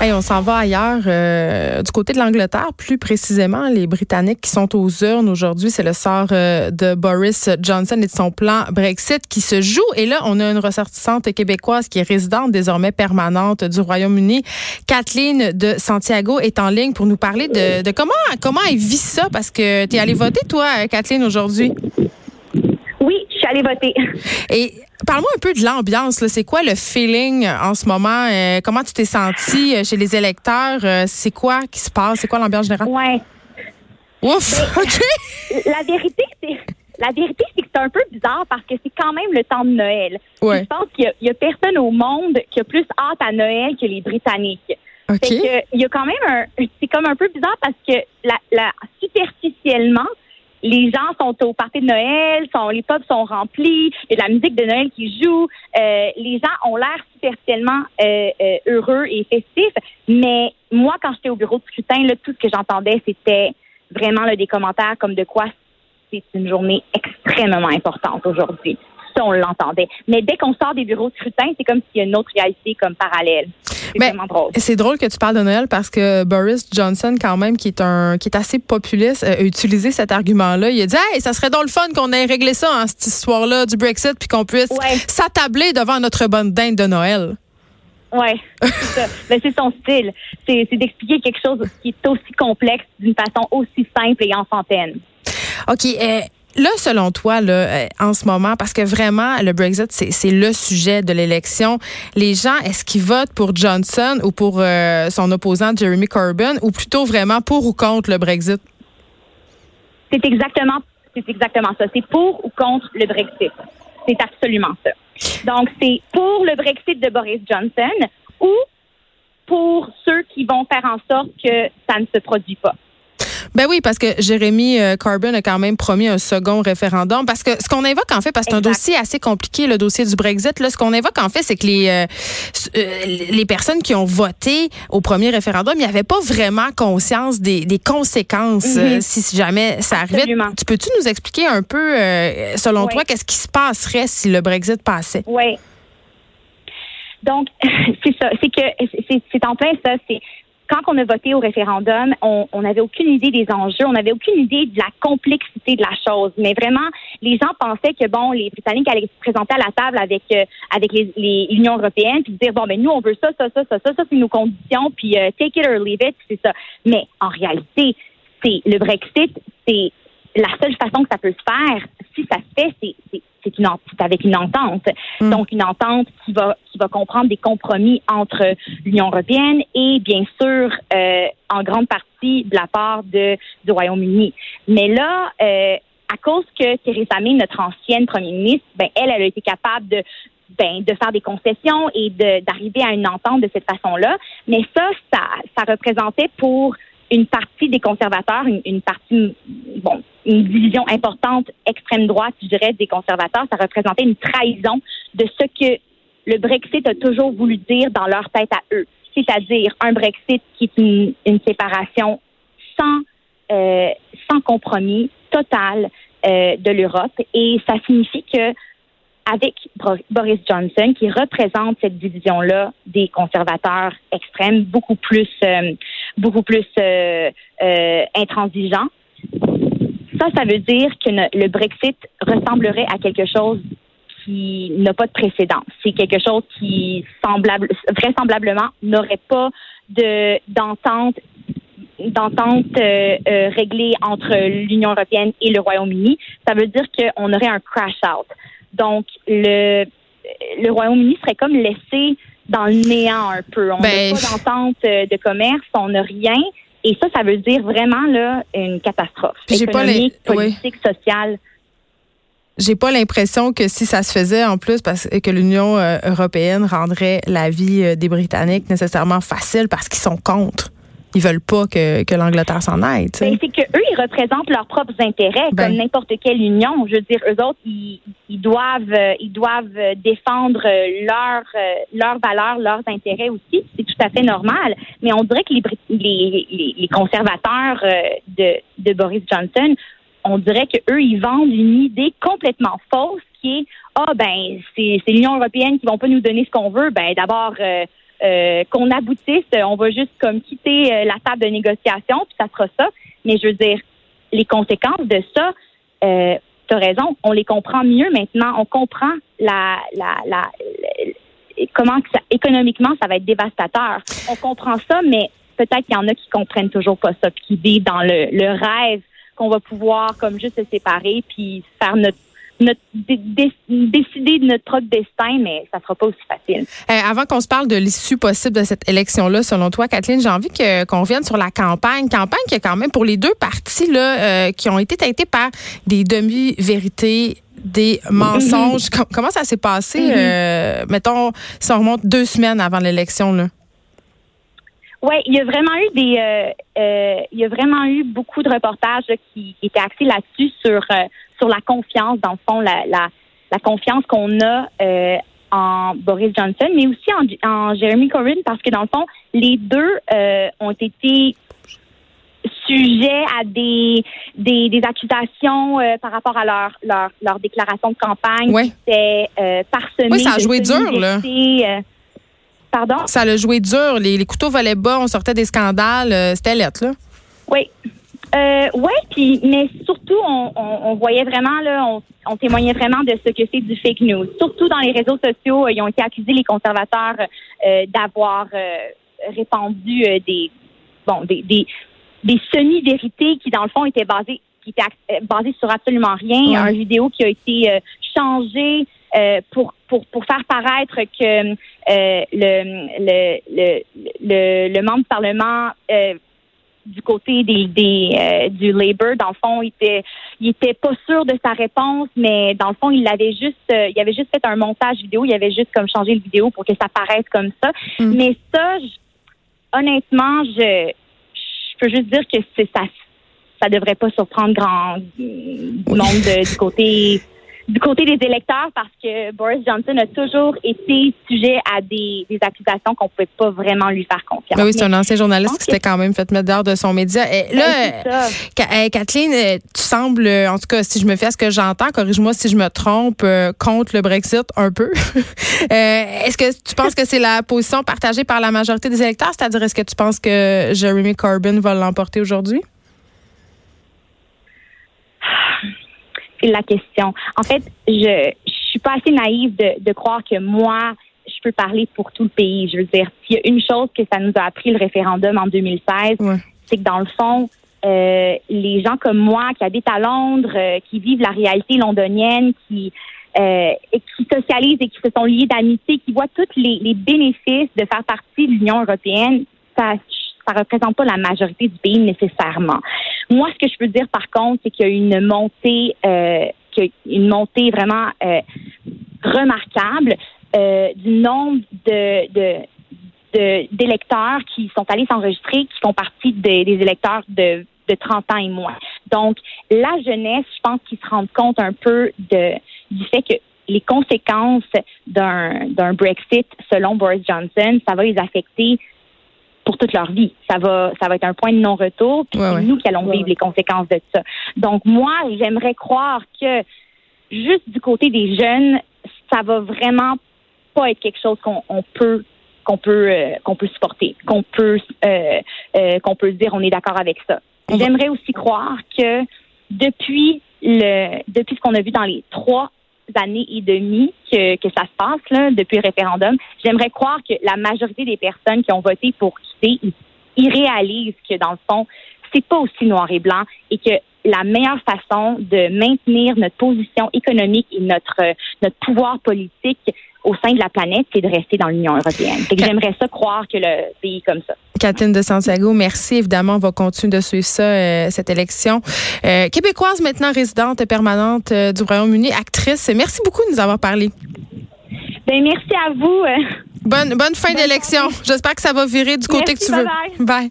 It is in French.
On s'en va ailleurs, euh, du côté de l'Angleterre, plus précisément, les Britanniques qui sont aux urnes aujourd'hui, c'est le sort euh, de Boris Johnson et de son plan Brexit qui se joue. Et là, on a une ressortissante québécoise qui est résidente désormais permanente du Royaume-Uni. Kathleen de Santiago est en ligne pour nous parler de, de comment comment elle vit ça, parce que tu es allée voter, toi, Kathleen, aujourd'hui? Voter. Et parle-moi un peu de l'ambiance. C'est quoi le feeling en ce moment? Euh, comment tu t'es senti euh, chez les électeurs? Euh, c'est quoi qui se passe? C'est quoi l'ambiance générale? Ouais. Ouf! OK! La vérité, c'est la vérité, c'est que c'est un peu bizarre parce que c'est quand même le temps de Noël. Ouais. Je pense qu'il y a- personne au monde qui a plus hâte à Noël que les Britanniques. OK. Fait que il y a quand même un, c'est comme un peu bizarre parce que la, la superficiellement, les gens sont au party de Noël, les pubs sont remplis, il y a de la musique de Noël qui joue, euh, les gens ont l'air superficiellement euh, euh, heureux et festifs. Mais moi, quand j'étais au bureau de scrutin, là, tout ce que j'entendais, c'était vraiment là, des commentaires comme de quoi c'est une journée extrêmement importante aujourd'hui. Ça, on l'entendait. Mais dès qu'on sort des bureaux de scrutin, c'est comme s'il y a une autre réalité comme parallèle. C'est Ben, drôle. C'est drôle que tu parles de Noël parce que Boris Johnson, quand même, qui est un qui est assez populiste, euh, a utilisé cet argument-là. Il a dit Hey, ça serait donc le fun qu'on ait réglé ça en cette histoire-là du Brexit puis qu'on puisse Ouais. s'attabler devant notre bonne dinde de Noël. C'est ça. Ben, c'est son style. C'est d'expliquer quelque chose qui est aussi complexe d'une façon aussi simple et enfantaine. OK. euh, Là, selon toi, là, euh, en ce moment, parce que vraiment, le Brexit, c'est le sujet de l'élection. Les gens, est-ce qu'ils votent pour Johnson ou pour euh, son opposant Jeremy Corbyn, ou plutôt vraiment pour ou contre le Brexit? C'est exactement, c'est exactement ça. C'est pour ou contre le Brexit. C'est absolument ça. Donc, c'est pour le Brexit de Boris Johnson ou pour ceux qui vont faire en sorte que ça ne se produit pas. Ben oui, parce que Jérémy euh, Corbyn a quand même promis un second référendum. Parce que ce qu'on invoque en fait, parce que c'est un dossier assez compliqué, le dossier du Brexit. Là, ce qu'on invoque en fait, c'est que les euh, euh, les personnes qui ont voté au premier référendum, il n'y avait pas vraiment conscience des, des conséquences Mhm. euh, si jamais ça arrivait. Absolument. Tu peux-tu nous expliquer un peu, euh, selon Oui. toi, qu'est-ce qui se passerait si le Brexit passait? Oui. Donc, c'est ça. C'est que c'est- c'est en plein ça. C'est quand on a voté au référendum, on n'avait aucune idée des enjeux, on n'avait aucune idée de la complexité de la chose. Mais vraiment, les gens pensaient que bon, les Britanniques allaient se présenter à la table avec euh, avec les les- l'Union européenne puis dire bon, ben nous on veut ça, ça, ça, ça, ça, ça c'est nos conditions, puis euh, take it or leave it, c'est ça. Mais en réalité, c'est le Brexit, c'est la seule façon que ça peut se faire, si ça se fait, c'est c'est- une avec une entente. Mm. Donc une entente qui va qui va comprendre des compromis entre l'Union européenne et bien sûr euh, en grande partie de la part de du Royaume-Uni. Mais là, euh, à cause que Theresa May, notre ancienne première ministre, ben elle, elle a été capable de ben, de faire des concessions et d'arriver à une entente de cette façon-là. Mais ça, ça, ça représentait pour une partie des conservateurs, une, une partie, une division importante extrême droite, je dirais, des conservateurs, ça représentait une trahison de ce que le Brexit a toujours voulu dire dans leur tête à eux, c'est-à-dire un Brexit qui est une, séparation sans, euh, sans compromis total euh, de l'Europe. Et ça signifie que avec Boris Johnson, qui représente cette division-là des conservateurs extrêmes, beaucoup plus, euh, beaucoup plus euh, euh, intransigeants. Ça, ça veut dire que le Brexit ressemblerait à quelque chose qui n'a pas de précédent. C'est quelque chose qui semblable, vraisemblablement n'aurait pas de d'entente d'entente euh, euh, réglée entre l'Union européenne et le Royaume-Uni. Ça veut dire qu'on aurait un crash out. Donc le le Royaume-Uni serait comme laissé dans le néant un peu. On n'a Ben, pas d'entente euh, de commerce, on n'a rien. Et ça, ça veut dire vraiment là une catastrophe Puis j'ai pas les- économique, politique, sociale. J'ai pas l'impression que si ça se faisait en plus parce que l'Union euh, européenne rendrait la vie euh, des Britanniques nécessairement facile parce qu'ils sont contre. Ils veulent pas que, que l'Angleterre s'en aille. Ben, c'est que eux, ils représentent leurs propres intérêts, Ben. comme n'importe quelle union. Je veux dire, eux autres, ils, ils doivent, ils doivent euh, défendre euh, leurs, euh, leurs valeurs, leurs intérêts aussi. C'est tout à fait normal. Mais on dirait que les, conservateurs de, de Boris Johnson, on dirait que eux, ils vendent une idée complètement fausse qui est ah ben c'est c'est l'Union européenne qui vont pas nous donner ce qu'on veut. Ben d'abord. euh, qu'on aboutisse. On va juste comme quitter la table de négociation, puis ça sera ça. Mais je veux dire, les conséquences de ça, euh, tu as raison, on les comprend mieux maintenant. On comprend la, la, la, comment que ça, économiquement ça va être dévastateur. On comprend ça, mais peut-être qu'il y en a qui comprennent toujours pas ça, puis qui vivent dans le, le rêve qu'on va pouvoir comme juste se séparer puis faire notre notre, décider de notre propre destin, mais ça sera pas aussi facile. Euh, avant qu'on se parle de l'issue possible de cette élection-là, selon toi, Kathleen, j'ai envie que, qu'on revienne sur la campagne. Campagne qui est quand même pour les deux partis là, euh, qui ont été teintées par des demi-vérités des mensonges. comment ça s'est passé, mm-hmm. euh, mettons, si on remonte deux semaines avant l'élection, là? Oui, il y a vraiment eu des, il y a vraiment eu beaucoup de reportages qui, qui, étaient axés là-dessus sur sur la confiance, dans le fond, la, la, la confiance qu'on a euh, en Boris Johnson, mais aussi en, en, Jeremy Corbyn, parce que dans le fond, les deux euh, ont été sujets à des, des, des accusations euh, par rapport à leur, leur, leur déclaration de campagne oui. c'était euh, parsemé oui, ça a joué dur, là. Pardon? Ça a joué dur. Les, les couteaux volaient bas, on sortait des scandales. C'était lettre, là. Oui. Euh, oui, puis mais surtout, on, on, voyait vraiment là, on, on, témoignait vraiment de ce que c'est du fake news. Surtout dans les réseaux sociaux, ils ont été accusés les conservateurs euh, d'avoir euh, répandu euh, des bon des, des, des semi-vérités qui dans le fond étaient basées qui étaient basées sur absolument rien. Un vidéo qui a été changée pour, pour, pour faire paraître que euh, le, le, le, le, le, membre du Parlement euh, du côté des, des euh, du Labour, dans le fond, il était il était pas sûr de sa réponse, mais dans le fond, il avait juste euh, il avait juste fait un montage vidéo, il avait juste comme changé le vidéo pour que ça paraisse comme ça. Mm. Mais ça, honnêtement, je je peux juste dire que c'est ça ça devrait pas surprendre grand monde du côté du côté des électeurs parce que Boris Johnson a toujours été sujet à des, des accusations qu'on pouvait pas vraiment lui faire confiance. Ben oui, c'est un ancien journaliste qui s'était quand même fait mettre dehors de son média. Et là, ben, Kathleen, euh, tu sembles, euh, en tout cas, si je me fais ce que j'entends, corrige-moi si je me trompe, euh, contre le Brexit un peu. est-ce que tu penses que c'est la position partagée par la majorité des électeurs? C'est-à-dire, est-ce que tu penses que Jeremy Corbyn va l'emporter aujourd'hui? La question. En fait, je je suis pas assez naïve de, de croire que moi, je peux parler pour tout le pays. Je veux dire, s'il y a une chose que ça nous a appris le référendum en 2016, c'est que dans le fond, euh, les gens comme moi qui habitent à Londres, euh, qui vivent la réalité londonienne, qui euh, et qui socialisent et qui se sont liés d'amitié, qui voient tous les, les, bénéfices de faire partie de l'Union européenne, ça ça représente pas la majorité du pays nécessairement. Moi, ce que je peux dire par contre, c'est qu'il y a une montée, euh, une montée vraiment euh, remarquable euh, du nombre de, de d'électeurs qui sont allés s'enregistrer, qui font partie des, électeurs de, de 30 ans et moins. Donc, la jeunesse, je pense qu'ils se rendent compte un peu de, du fait que les conséquences d'un, d'un Brexit, selon Boris Johnson, ça va les affecter pour toute leur vie. Ça va, ça va être un point de non-retour. Puis c'est nous qui allons vivre les conséquences de ça. Donc moi, j'aimerais croire que juste du côté des jeunes, ça va vraiment pas être quelque chose qu'on peut qu'on peut euh, qu'on peut supporter, qu'on peut euh, euh, qu'on peut dire on est d'accord avec ça. J'aimerais aussi croire que depuis le depuis ce qu'on a vu dans les trois années et demie que, que ça se passe là, depuis le référendum, j'aimerais croire que la majorité des personnes qui ont voté pour quitter, ils, réalisent que dans le fond, c'est pas aussi noir et blanc et que la meilleure façon de maintenir notre position économique et notre notre pouvoir politique au sein de la planète, c'est de rester dans l'Union européenne. j'aimerais ça croire que le pays comme ça. Catherine de Santiago, merci. Évidemment, on va continuer de suivre ça, euh, cette élection. Euh, québécoise maintenant résidente permanente euh, du Royaume-Uni, actrice. Merci beaucoup de nous avoir parlé. Ben, merci à vous. Bonne, bonne fin d'élection. J'espère que ça va virer du côté que tu veux. bye. bye.